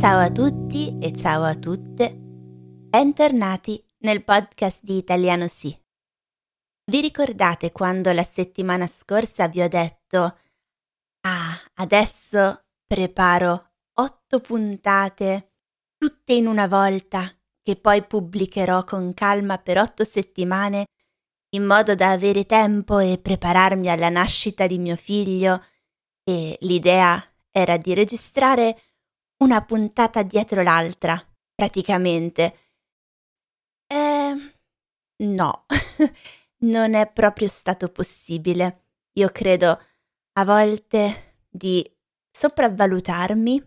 Ciao a tutti e ciao a tutte. Bentornati nel podcast di Italiano Sì. Vi ricordate quando la settimana scorsa vi ho detto Ah, adesso preparo otto puntate, tutte in una volta, che poi pubblicherò con calma per otto settimane, in modo da avere tempo e prepararmi alla nascita di mio figlio, e l'idea era di registrare una puntata dietro l'altra, praticamente. Eh, no, non è proprio stato possibile. Io credo a volte di sopravvalutarmi,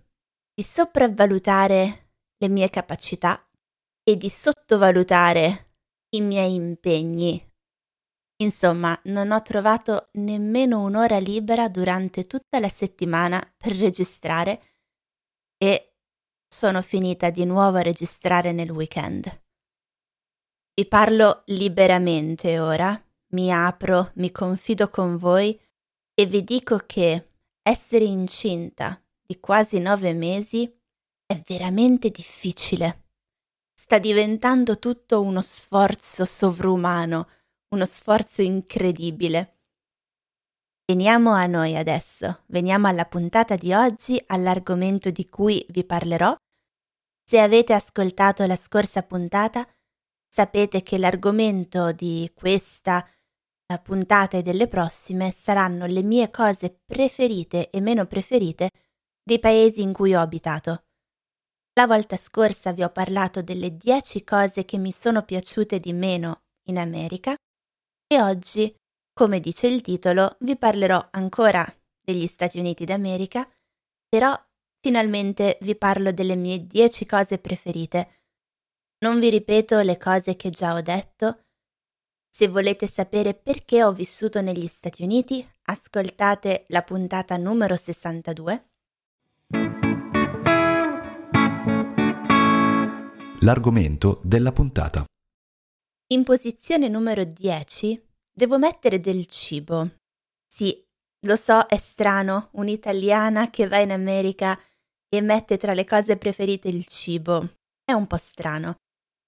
di sopravvalutare le mie capacità e di sottovalutare i miei impegni. Insomma, non ho trovato nemmeno un'ora libera durante tutta la settimana per registrare e sono finita di nuovo a registrare nel weekend. Vi parlo liberamente ora, mi apro, mi confido con voi e vi dico che essere incinta di quasi nove mesi è veramente difficile. Sta diventando tutto uno sforzo sovrumano, uno sforzo incredibile. Veniamo a noi adesso, veniamo alla puntata di oggi, all'argomento di cui vi parlerò. Se avete ascoltato la scorsa puntata, sapete che l'argomento di questa eh, puntata e delle prossime saranno le mie cose preferite e meno preferite dei paesi in cui ho abitato. La volta scorsa vi ho parlato delle 10 cose che mi sono piaciute di meno in America e oggi come dice il titolo, vi parlerò ancora degli Stati Uniti d'America, però finalmente vi parlo delle mie 10 cose preferite. Non vi ripeto le cose che già ho detto. Se volete sapere perché ho vissuto negli Stati Uniti, ascoltate la puntata numero 62. L'argomento della puntata. In posizione numero 10 Devo mettere del cibo. Sì, lo so, è strano, un'italiana che va in America e mette tra le cose preferite il cibo. È un po' strano.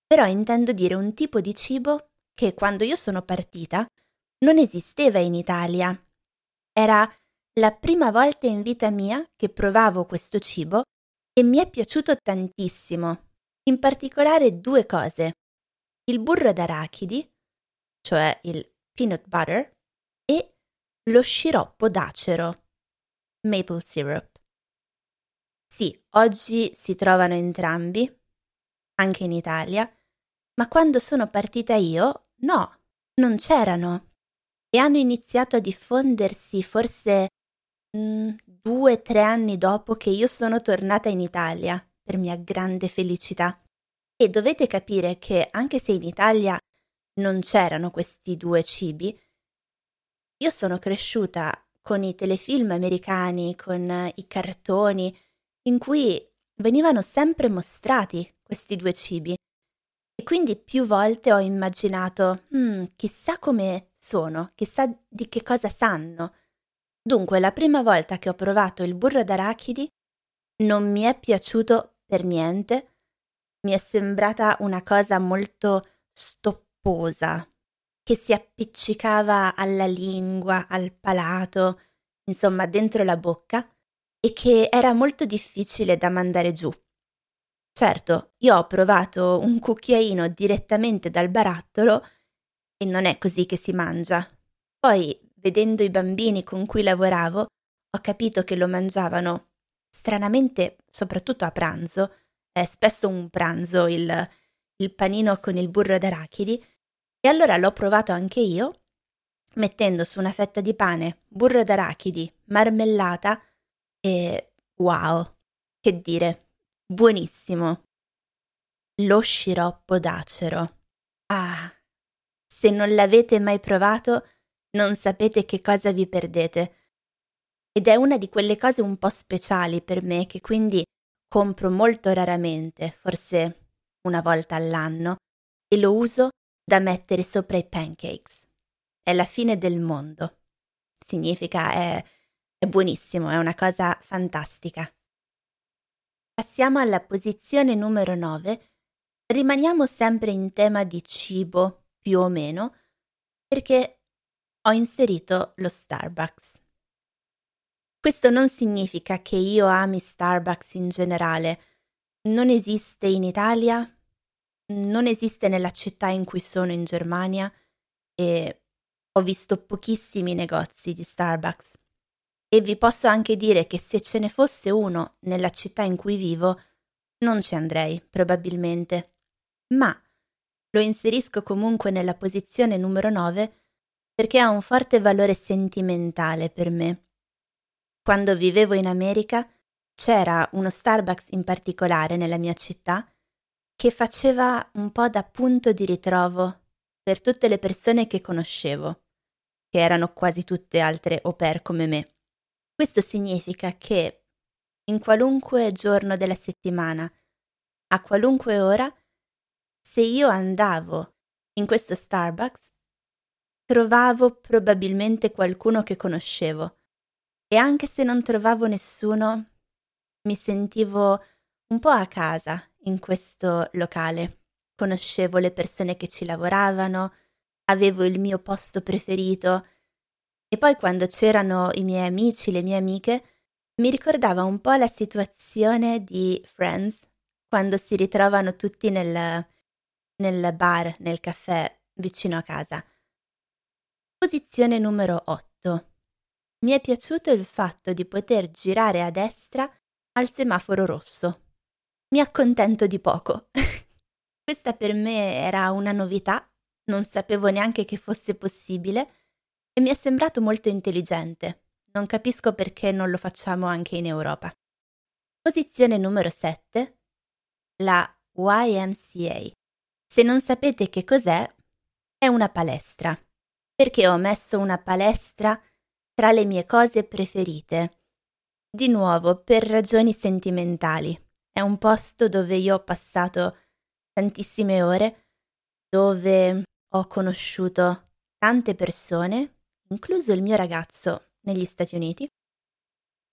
Però intendo dire un tipo di cibo che quando io sono partita non esisteva in Italia. Era la prima volta in vita mia che provavo questo cibo e mi è piaciuto tantissimo. In particolare due cose. Il burro d'arachidi, cioè il peanut butter e lo sciroppo d'acero, maple syrup. Sì, oggi si trovano entrambi, anche in Italia, ma quando sono partita io, no, non c'erano. E hanno iniziato a diffondersi forse mm, due o tre anni dopo che io sono tornata in Italia, per mia grande felicità. E dovete capire che anche se in Italia non c'erano questi due cibi, io sono cresciuta con i telefilm americani, con i cartoni, in cui venivano sempre mostrati questi due cibi. E quindi più volte ho immaginato, hmm, chissà come sono, chissà di che cosa sanno. Dunque, la prima volta che ho provato il burro d'arachidi non mi è piaciuto per niente, mi è sembrata una cosa molto stoppata polposa che si appiccicava alla lingua, al palato, insomma dentro la bocca, e che era molto difficile da mandare giù. Certo, io ho provato un cucchiaino direttamente dal barattolo e non è così che si mangia. Poi, vedendo i bambini con cui lavoravo, ho capito che lo mangiavano stranamente, soprattutto a pranzo, è spesso un pranzo il, il panino con il burro d'arachidi, e allora l'ho provato anche io, mettendo su una fetta di pane, burro d'arachidi, marmellata e wow, che dire, buonissimo. Lo sciroppo d'acero. Ah, se non l'avete mai provato, non sapete che cosa vi perdete. Ed è una di quelle cose un po' speciali per me che quindi compro molto raramente, forse una volta all'anno, e lo uso da mettere sopra i pancakes. È la fine del mondo. Significa è, è buonissimo, è una cosa fantastica. Passiamo alla posizione numero 9. Rimaniamo sempre in tema di cibo, più o meno, perché ho inserito lo Starbucks. Questo non significa che io ami Starbucks in generale. Non esiste in Italia, non esiste nella città in cui sono in Germania e ho visto pochissimi negozi di Starbucks. E vi posso anche dire che se ce ne fosse uno nella città in cui vivo, non ci andrei, probabilmente. Ma lo inserisco comunque nella posizione numero 9 perché ha un forte valore sentimentale per me. Quando vivevo in America c'era uno Starbucks in particolare nella mia città che faceva un po' da punto di ritrovo per tutte le persone che conoscevo, che erano quasi tutte altre au pair come me. Questo significa che in qualunque giorno della settimana, a qualunque ora, se io andavo in questo Starbucks, trovavo probabilmente qualcuno che conoscevo e anche se non trovavo nessuno, mi sentivo un po' a casa in questo locale. Conoscevo le persone che ci lavoravano, avevo il mio posto preferito e poi quando c'erano i miei amici, le mie amiche, mi ricordava un po' la situazione di Friends, quando si ritrovano tutti nel, nel bar, nel caffè vicino a casa. Posizione numero 8. Mi è piaciuto il fatto di poter girare a destra al semaforo rosso. Mi accontento di poco. Questa per me era una novità, non sapevo neanche che fosse possibile e mi è sembrato molto intelligente. Non capisco perché non lo facciamo anche in Europa. Posizione numero 7. La YMCA. Se non sapete che cos'è, è una palestra. Perché ho messo una palestra tra le mie cose preferite? Di nuovo, per ragioni sentimentali. È un posto dove io ho passato tantissime ore, dove ho conosciuto tante persone incluso il mio ragazzo, negli Stati Uniti.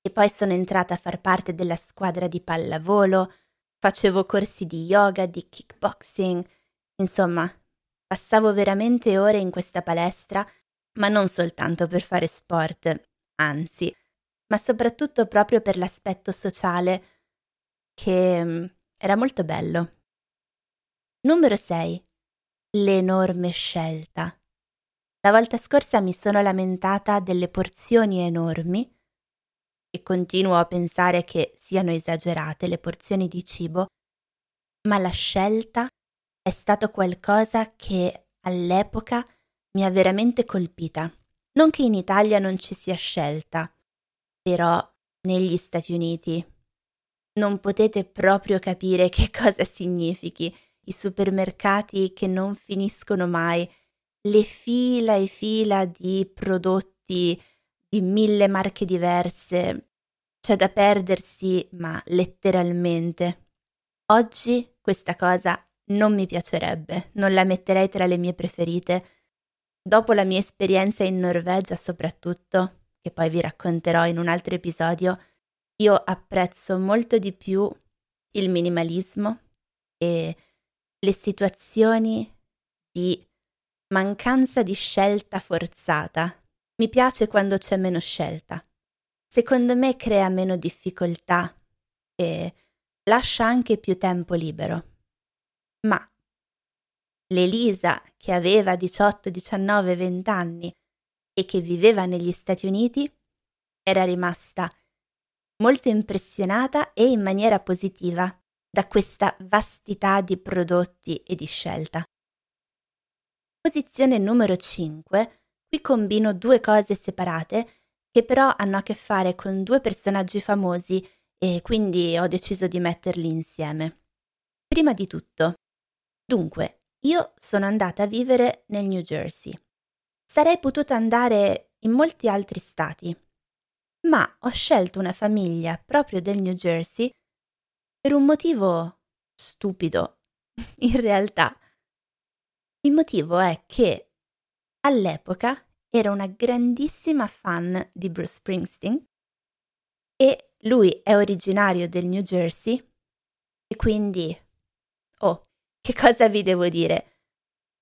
E poi sono entrata a far parte della squadra di pallavolo, facevo corsi di yoga, di kickboxing, insomma, passavo veramente ore in questa palestra, ma non soltanto per fare sport, anzi, ma soprattutto proprio per l'aspetto sociale che mm, era molto bello. Numero 6. L'enorme scelta. La volta scorsa mi sono lamentata delle porzioni enormi e continuo a pensare che siano esagerate le porzioni di cibo, ma la scelta è stato qualcosa che all'epoca mi ha veramente colpita. Non che in Italia non ci sia scelta, però negli Stati Uniti non potete proprio capire che cosa significhi i supermercati che non finiscono mai le fila e fila di prodotti di mille marche diverse. C'è da perdersi, ma letteralmente. Oggi questa cosa non mi piacerebbe, non la metterei tra le mie preferite. Dopo la mia esperienza in Norvegia soprattutto, che poi vi racconterò in un altro episodio, io apprezzo molto di più il minimalismo e le situazioni di mancanza di scelta forzata. Mi piace quando c'è meno scelta. Secondo me crea meno difficoltà e lascia anche più tempo libero. Ma l'Elisa, che aveva 18, 19, 20 anni e che viveva negli Stati Uniti, era rimasta molto impressionata e in maniera positiva da questa vastità di prodotti e di scelta. Posizione numero 5. Qui combino due cose separate che però hanno a che fare con due personaggi famosi e quindi ho deciso di metterli insieme. Prima di tutto, dunque, io sono andata a vivere nel New Jersey. Sarei potuta andare in molti altri stati, ma ho scelto una famiglia proprio del New Jersey per un motivo stupido, in realtà. Il motivo è che all'epoca era una grandissima fan di Bruce Springsteen e lui è originario del New Jersey E quindi, oh, che cosa vi devo dire?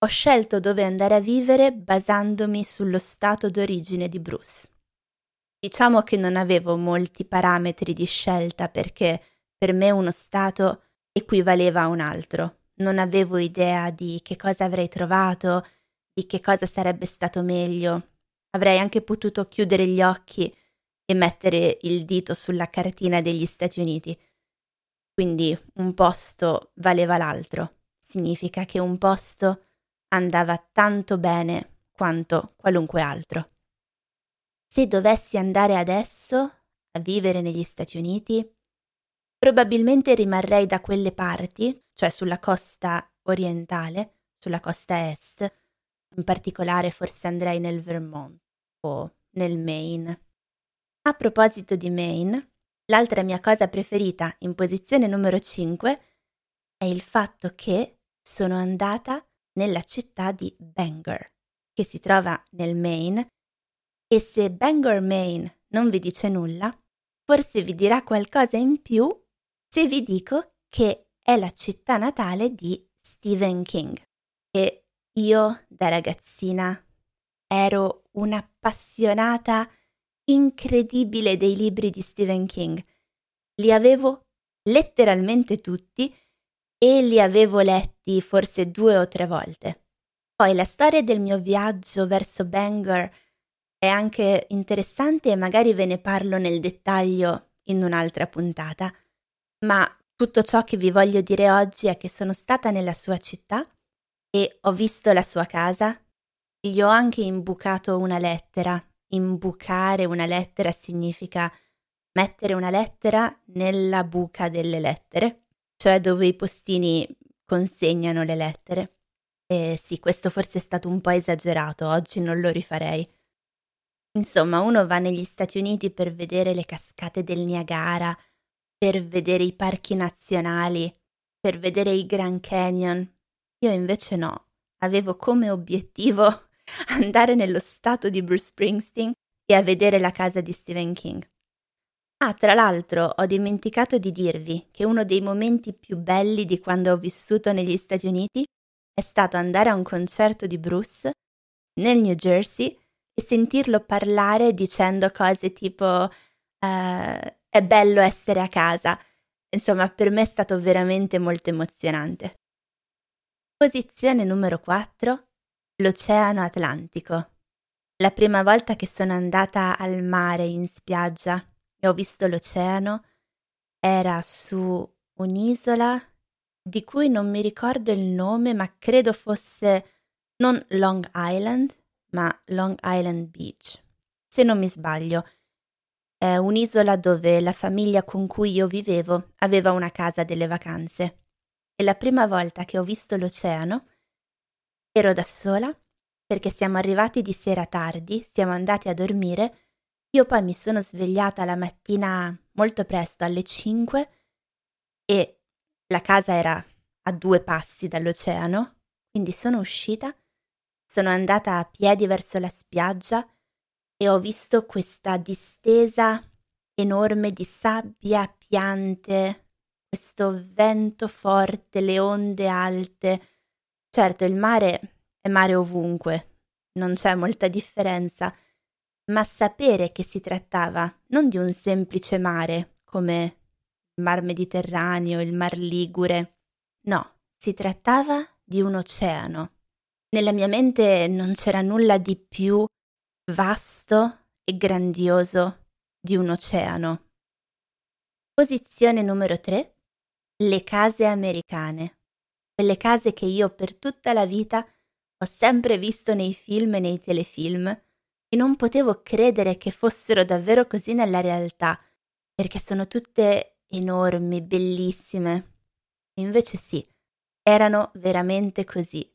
Ho scelto dove andare a vivere basandomi sullo stato d'origine di Bruce. Diciamo che non avevo molti parametri di scelta perché per me uno stato equivaleva a un altro. Non avevo idea di che cosa avrei trovato, di che cosa sarebbe stato meglio. Avrei anche potuto chiudere gli occhi e mettere il dito sulla cartina degli Stati Uniti. Quindi un posto valeva l'altro. Significa che un posto andava tanto bene quanto qualunque altro. Se dovessi andare adesso a vivere negli Stati Uniti, probabilmente rimarrei da quelle parti, cioè sulla costa orientale, sulla costa est, in particolare forse andrei nel Vermont o nel Maine. A proposito di Maine, l'altra mia cosa preferita in posizione numero 5 è il fatto che sono andata nella città di Bangor, che si trova nel Maine, e se Bangor, Maine non vi dice nulla, forse vi dirà qualcosa in più se vi dico che è la città natale di Stephen King. E io da ragazzina ero un'appassionata incredibile dei libri di Stephen King. Li avevo letteralmente tutti e li avevo letti forse due o tre volte. Poi la storia del mio viaggio verso Bangor è anche interessante e magari ve ne parlo nel dettaglio in un'altra puntata, ma tutto ciò che vi voglio dire oggi è che sono stata nella sua città e ho visto la sua casa, gli ho anche imbucato una lettera imbucare una lettera significa mettere una lettera nella buca delle lettere, cioè dove i postini consegnano le lettere. E sì, questo forse è stato un po' esagerato, oggi non lo rifarei. Insomma, uno va negli Stati Uniti per vedere le cascate del Niagara, per vedere i parchi nazionali, per vedere il Grand Canyon. Io invece no, avevo come obiettivo andare nello stato di Bruce Springsteen e a vedere la casa di Stephen King. Ah, tra l'altro ho dimenticato di dirvi che uno dei momenti più belli di quando ho vissuto negli Stati Uniti è stato andare a un concerto di Bruce nel New Jersey sentirlo parlare dicendo cose tipo uh, è bello essere a casa. Insomma, per me è stato veramente molto emozionante. Posizione numero 4 l'Oceano Atlantico. La prima volta che sono andata al mare in spiaggia e ho visto l'oceano era su un'isola di cui non mi ricordo il nome, ma credo fosse non Long Island, ma Long Island Beach. Se non mi sbaglio, è un'isola dove la famiglia con cui io vivevo aveva una casa delle vacanze. E la prima volta che ho visto l'oceano Ero da sola perché siamo arrivati di sera tardi, siamo andati a dormire, io poi mi sono svegliata la mattina molto presto alle 5 e la casa era a due passi dall'oceano, quindi sono uscita, sono andata a piedi verso la spiaggia e ho visto questa distesa enorme di sabbia, piante, questo vento forte, le onde alte, Certo, il mare è mare ovunque, non c'è molta differenza, ma sapere che si trattava non di un semplice mare come il mar Mediterraneo, il mar Ligure, no, si trattava di un oceano. Nella mia mente non c'era nulla di più vasto e grandioso di un oceano. Posizione numero 3. Le case americane quelle case che io per tutta la vita ho sempre visto nei film e nei telefilm e non potevo credere che fossero davvero così nella realtà, perché sono tutte enormi, bellissime. Invece sì, erano veramente così.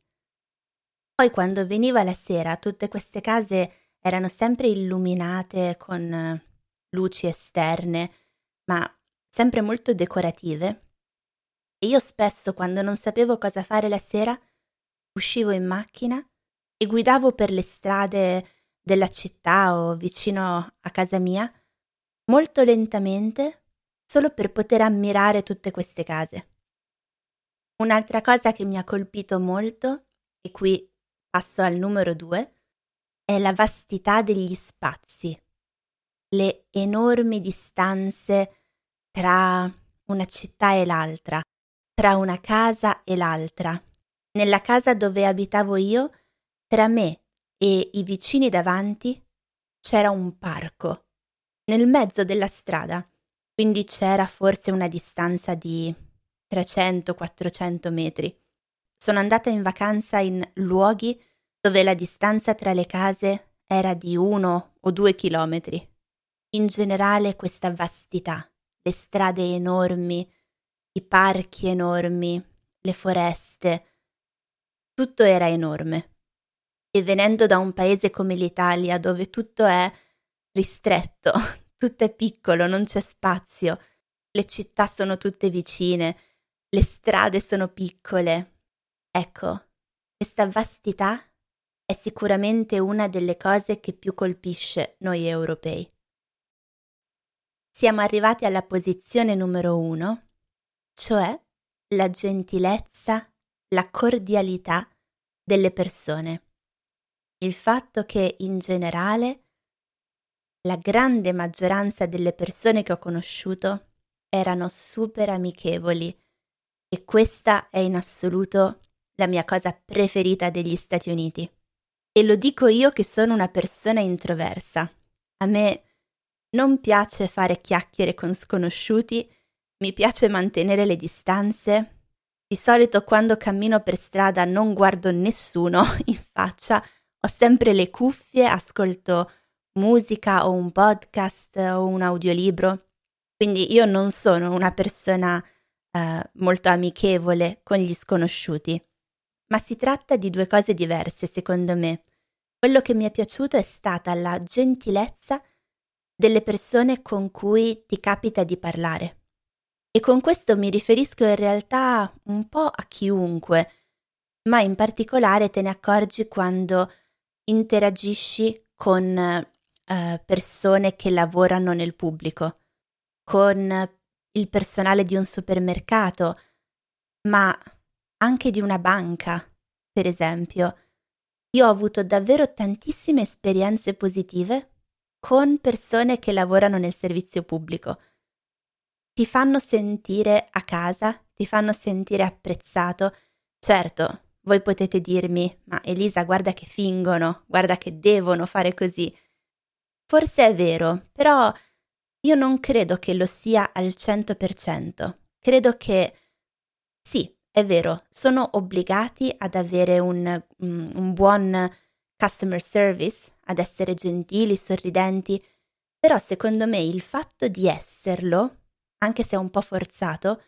Poi quando veniva la sera tutte queste case erano sempre illuminate con luci esterne, ma sempre molto decorative e io spesso, quando non sapevo cosa fare la sera, uscivo in macchina e guidavo per le strade della città o vicino a casa mia, molto lentamente, solo per poter ammirare tutte queste case. Un'altra cosa che mi ha colpito molto, e qui passo al numero due, è la vastità degli spazi, le enormi distanze tra una città e l'altra, tra una casa e l'altra. Nella casa dove abitavo io, tra me e i vicini davanti c'era un parco, nel mezzo della strada, quindi c'era forse una distanza di 300-400 metri. Sono andata in vacanza in luoghi dove la distanza tra le case era di uno o due chilometri. In generale questa vastità, le strade enormi, i parchi enormi, le foreste, tutto era enorme. E venendo da un paese come l'Italia, dove tutto è ristretto, tutto è piccolo, non c'è spazio, le città sono tutte vicine, le strade sono piccole. Ecco, questa vastità è sicuramente una delle cose che più colpisce noi europei. Siamo arrivati alla posizione numero uno, cioè la gentilezza, la cordialità delle persone il fatto che in generale la grande maggioranza delle persone che ho conosciuto erano super amichevoli e questa è in assoluto la mia cosa preferita degli Stati Uniti. E lo dico io che sono una persona introversa. A me non piace fare chiacchiere con sconosciuti, mi piace mantenere le distanze. Di solito quando cammino per strada non guardo nessuno in faccia, ho sempre le cuffie, ascolto musica o un podcast o un audiolibro. Quindi io non sono una persona eh, molto amichevole con gli sconosciuti. Ma si tratta di due cose diverse, secondo me. Quello che mi è piaciuto è stata la gentilezza delle persone con cui ti capita di parlare. E con questo mi riferisco in realtà un po' a chiunque, ma in particolare te ne accorgi quando interagisci con eh, persone che lavorano nel pubblico, con il personale di un supermercato, ma anche di una banca, per esempio. Io ho avuto davvero tantissime esperienze positive con persone che lavorano nel servizio pubblico. Ti fanno sentire a casa, ti fanno sentire apprezzato. Certo, voi potete dirmi, ma Elisa, guarda che fingono, guarda che devono fare così. Forse è vero, però io non credo che lo sia al 100%. Credo che sì, è vero, sono obbligati ad avere un, un buon customer service, ad essere gentili, sorridenti, però secondo me il fatto di esserlo, anche se è un po' forzato,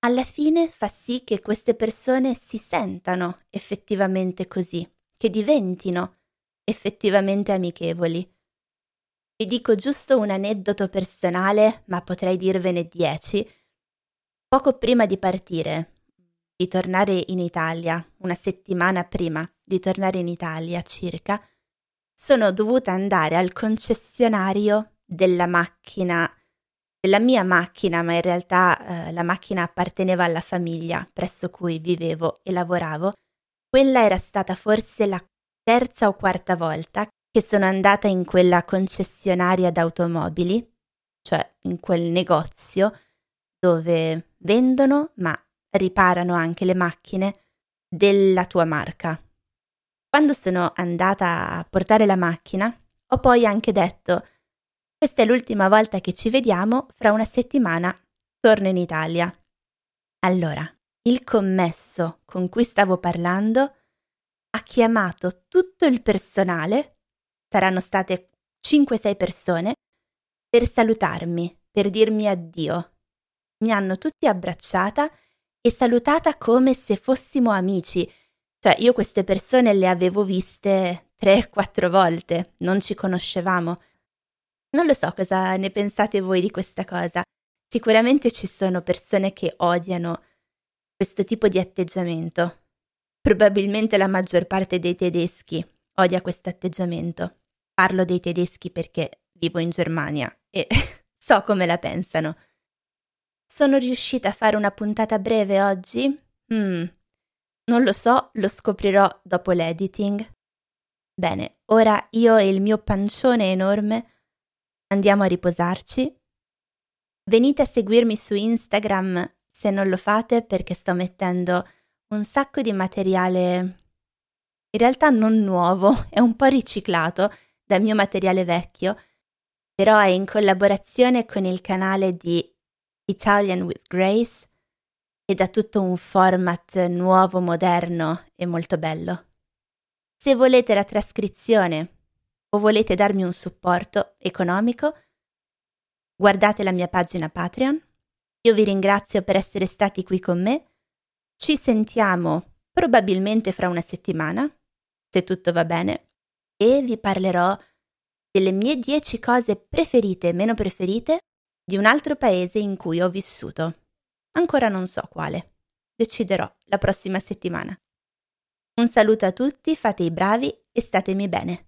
alla fine fa sì che queste persone si sentano effettivamente così, che diventino effettivamente amichevoli. Vi dico giusto un aneddoto personale, ma potrei dirvene dieci. Poco prima di partire, di tornare in Italia, una settimana prima di tornare in Italia circa, sono dovuta andare al concessionario della macchina della mia macchina, ma in realtà eh, la macchina apparteneva alla famiglia presso cui vivevo e lavoravo, quella era stata forse la terza o quarta volta che sono andata in quella concessionaria d'automobili, cioè in quel negozio dove vendono ma riparano anche le macchine della tua marca. Quando sono andata a portare la macchina, ho poi anche detto questa è l'ultima volta che ci vediamo, fra una settimana torno in Italia. Allora, il commesso con cui stavo parlando ha chiamato tutto il personale, saranno state 5-6 persone, per salutarmi, per dirmi addio. Mi hanno tutti abbracciata e salutata come se fossimo amici. Cioè, io queste persone le avevo viste 3-4 volte, non ci conoscevamo. Non lo so cosa ne pensate voi di questa cosa. Sicuramente ci sono persone che odiano questo tipo di atteggiamento. Probabilmente la maggior parte dei tedeschi odia questo atteggiamento. Parlo dei tedeschi perché vivo in Germania e so come la pensano. Sono riuscita a fare una puntata breve oggi? Hmm. Non lo so, lo scoprirò dopo l'editing. Bene, ora io e il mio pancione enorme andiamo a riposarci. Venite a seguirmi su Instagram se non lo fate perché sto mettendo un sacco di materiale in realtà non nuovo, è un po' riciclato dal mio materiale vecchio, però è in collaborazione con il canale di Italian with Grace ed ha tutto un format nuovo, moderno e molto bello. Se volete la trascrizione o volete darmi un supporto economico, guardate la mia pagina Patreon. Io vi ringrazio per essere stati qui con me. Ci sentiamo probabilmente fra una settimana, se tutto va bene, e vi parlerò delle mie 10 cose preferite e meno preferite di un altro paese in cui ho vissuto. Ancora non so quale. Deciderò la prossima settimana. Un saluto a tutti, fate i bravi e statemi bene.